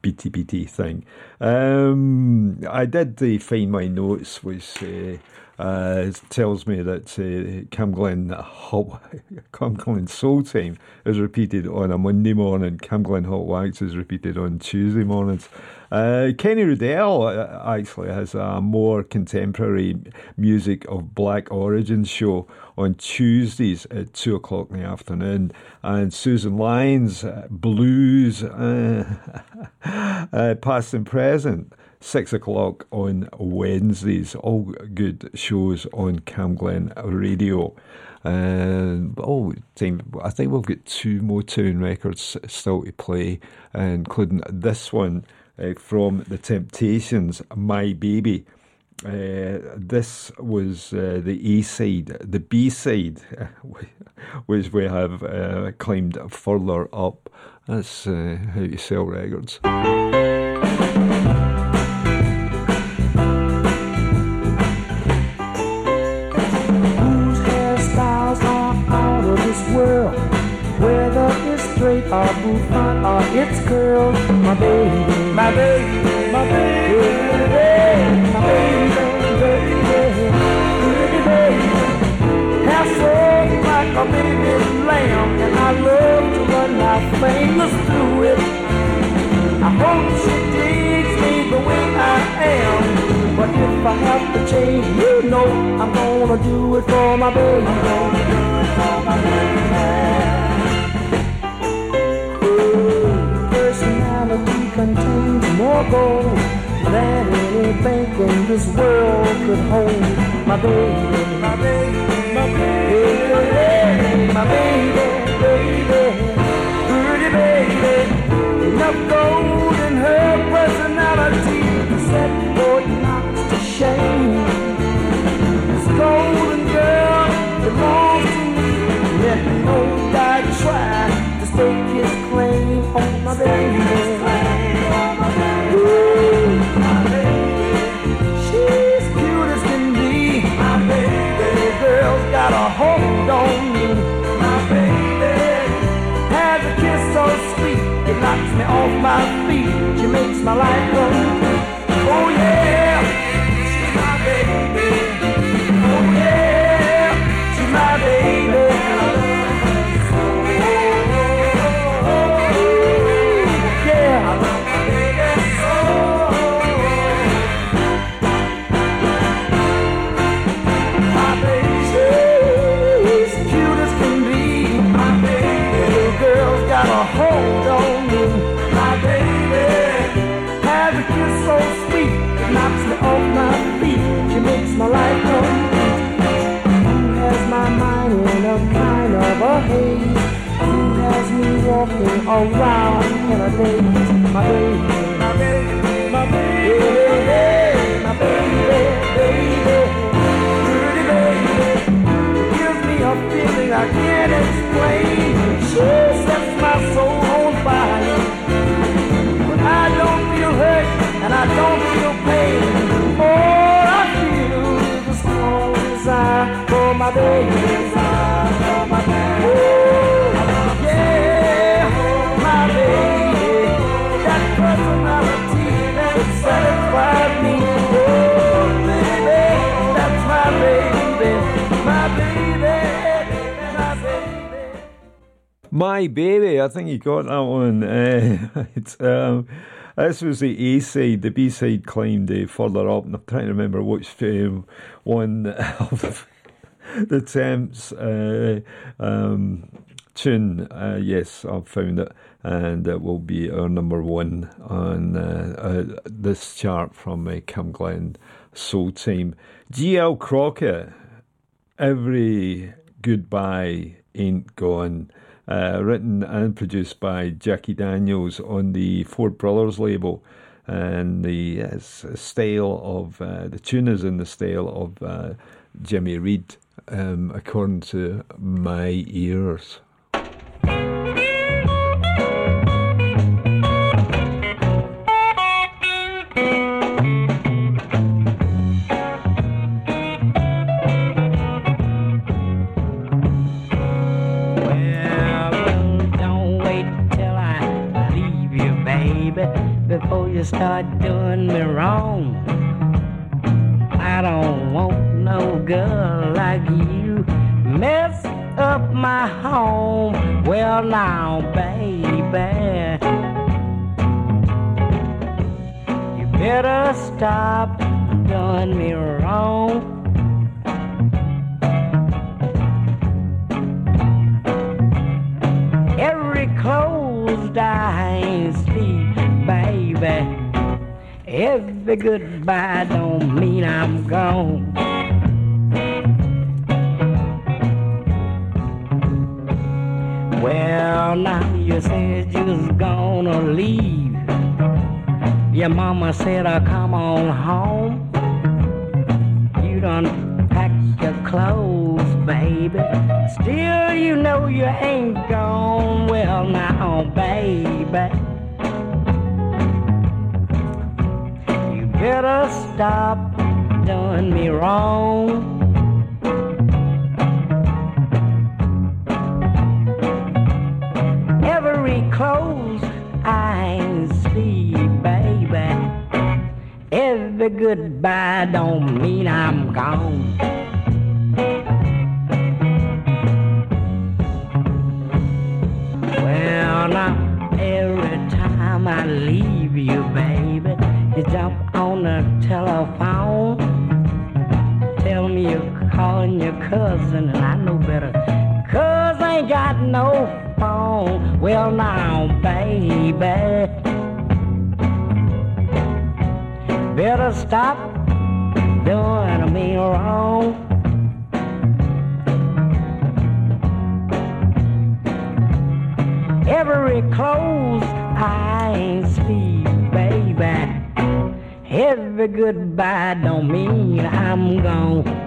BT thing. Um, I did uh, find my notes, which uh, uh, tells me that uh, CamGlen Hot, CamGlen Soul Time is repeated on a Monday morning. CamGlen Hot Wax is repeated on Tuesday mornings. Uh, Kenny Riddell uh, actually has a more contemporary music of black origin show on Tuesdays at two o'clock in the afternoon, and Susan Lyons uh, blues, uh, uh, past and present. Six o'clock on Wednesdays. All good shows on CamGlen Radio. And oh, time, I think we've got two more Motown records still to play, including this one uh, from The Temptations, My Baby. Uh, this was uh, the A side. The B side, which we have uh, climbed further up. That's uh, how you sell records. Or bouffant or it's curled, my baby, my baby, my baby, my baby, baby, pretty baby. Hair so like a baby lamb, and I love to run my fingers through it. I hope she digs me the way I am. But if I have to change, you know I'm gonna do it for my baby. Gonna do it for my baby. Gold than any bank in this world could hold. My baby, my baby, my baby, my baby, baby, pretty baby. Enough gold in her personality to set Fort Knox to shame. This golden girl belongs to me. Let no guy try to stake his claim on my baby. My life around in? My baby, my baby, my baby, my baby, pretty baby gives me a feeling I can't explain. She sets my soul on fire. But I don't feel hurt and I don't feel pain. I feel is strong for my baby. My baby, I think you got that one. Uh, um, this was the A side. The B side climbed uh, further up, and I'm trying to remember which um, one of the temps uh, um, tune. Uh, yes, I've found it, and it will be our number one on uh, uh, this chart from uh, CamGlen Soul Time. GL Crockett Every Goodbye Ain't Gone, uh, written and produced by Jackie Daniels on the Four Brothers label. And the uh, style of uh, the tune is in the style of uh, Jimmy Reed, um, according to my ears. You start doing me wrong. I don't want no girl like you mess up my home. Well, now, baby, you better stop doing me wrong. Every closed eye sleep, baby. Every goodbye don't mean I'm gone. Well, now you said you was gonna leave. Your mama said I come on home. You done packed your clothes, baby. Still, you know you ain't gone. Well, now, baby. Better stop doing me wrong. Every close I see, baby. Every goodbye don't mean I'm gone. Stop doing me wrong. Every close I see, baby. Every goodbye don't mean I'm gone.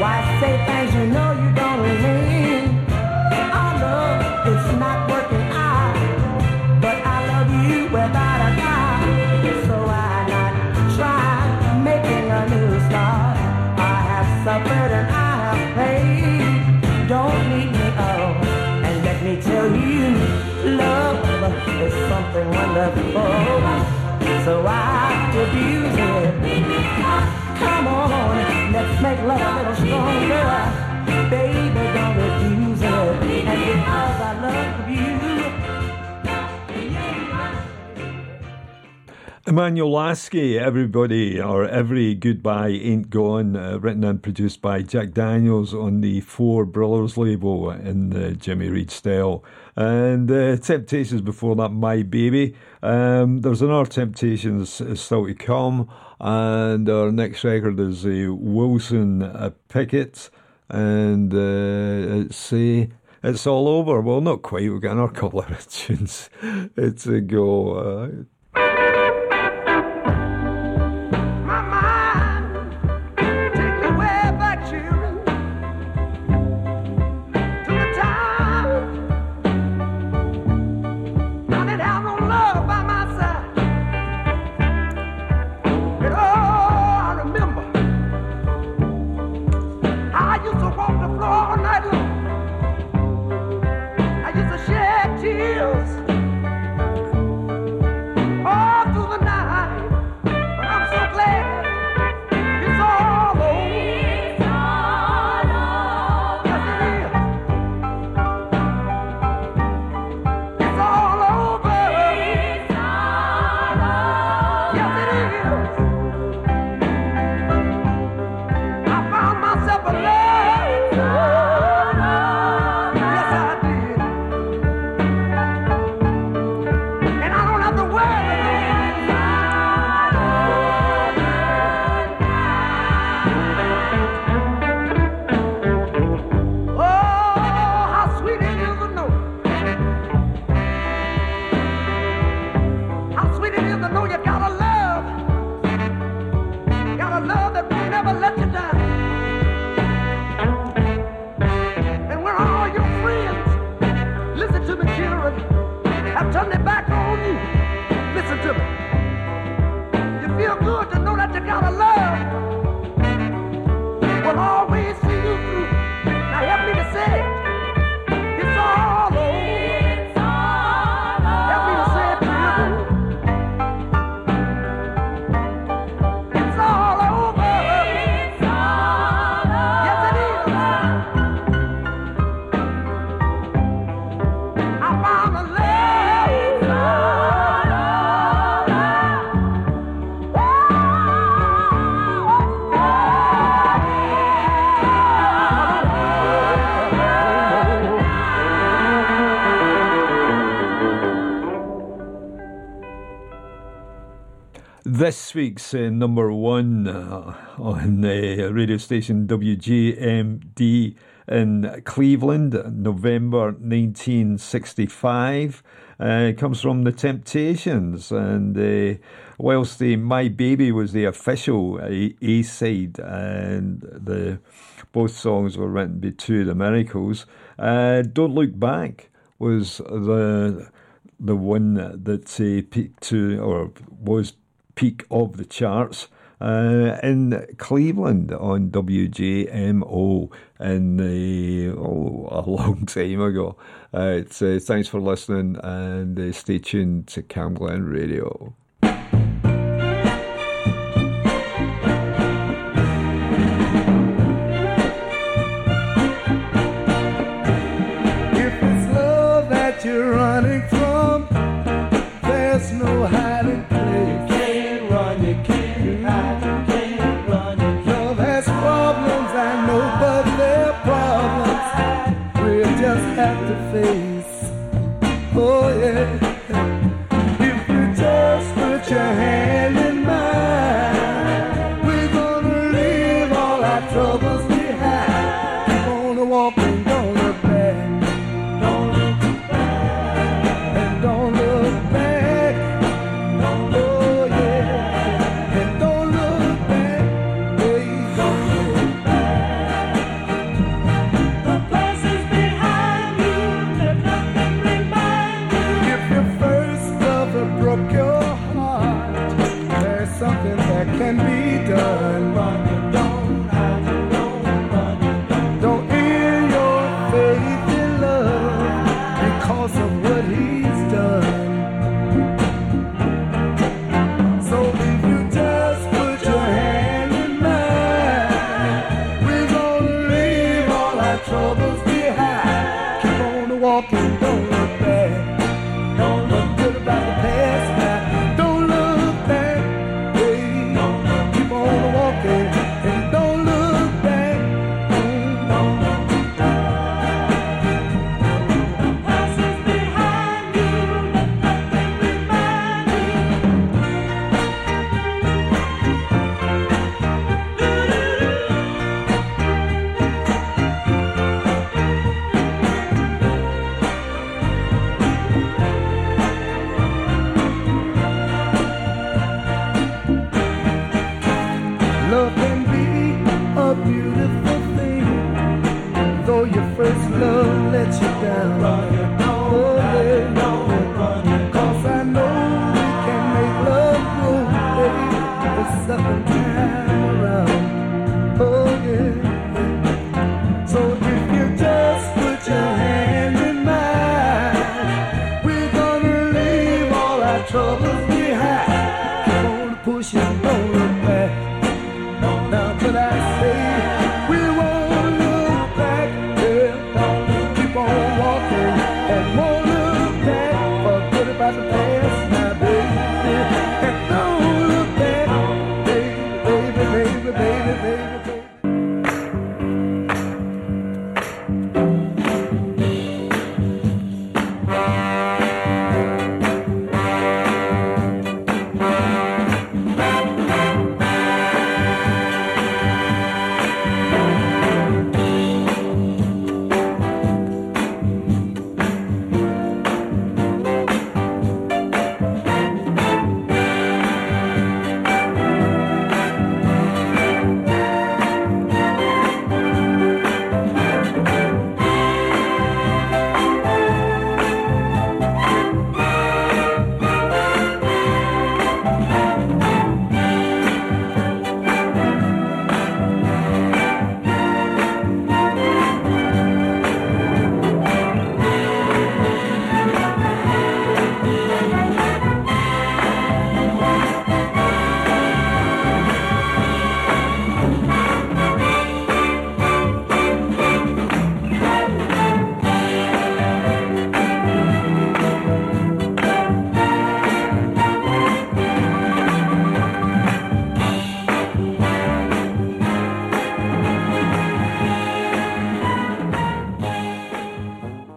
Why say things you know you don't mean? Oh, know it's not working out, but I love you without a doubt. So not try making a new start? I have suffered and I have paid. Don't me and let me tell you, love is something wonderful. So I abuse it. Make love a little stronger. Baby, don't refuse it. And because I love you. Emmanuel Lasky, everybody or every goodbye ain't gone, uh, written and produced by Jack Daniels on the Four Brothers label in the Jimmy Reed style. And uh, Temptations before that, My Baby. Um, there's another Temptations still to come, and our next record is uh, Wilson uh, Pickett, and uh, it's uh, it's all over. Well, not quite. We've got another couple of tunes to go. Uh, This week's uh, number one uh, on the radio station WGMD in Cleveland, November 1965, uh, comes from The Temptations. And uh, whilst the My Baby was the official A, A side, and the both songs were written by two of the Miracles, uh, Don't Look Back was the the one that uh, peaked to or was peak of the charts uh, in Cleveland on WJMO in uh, oh, a long time ago. Uh, it's, uh, thanks for listening and uh, stay tuned to CamGlen Radio. Oh yeah. If you just put your hand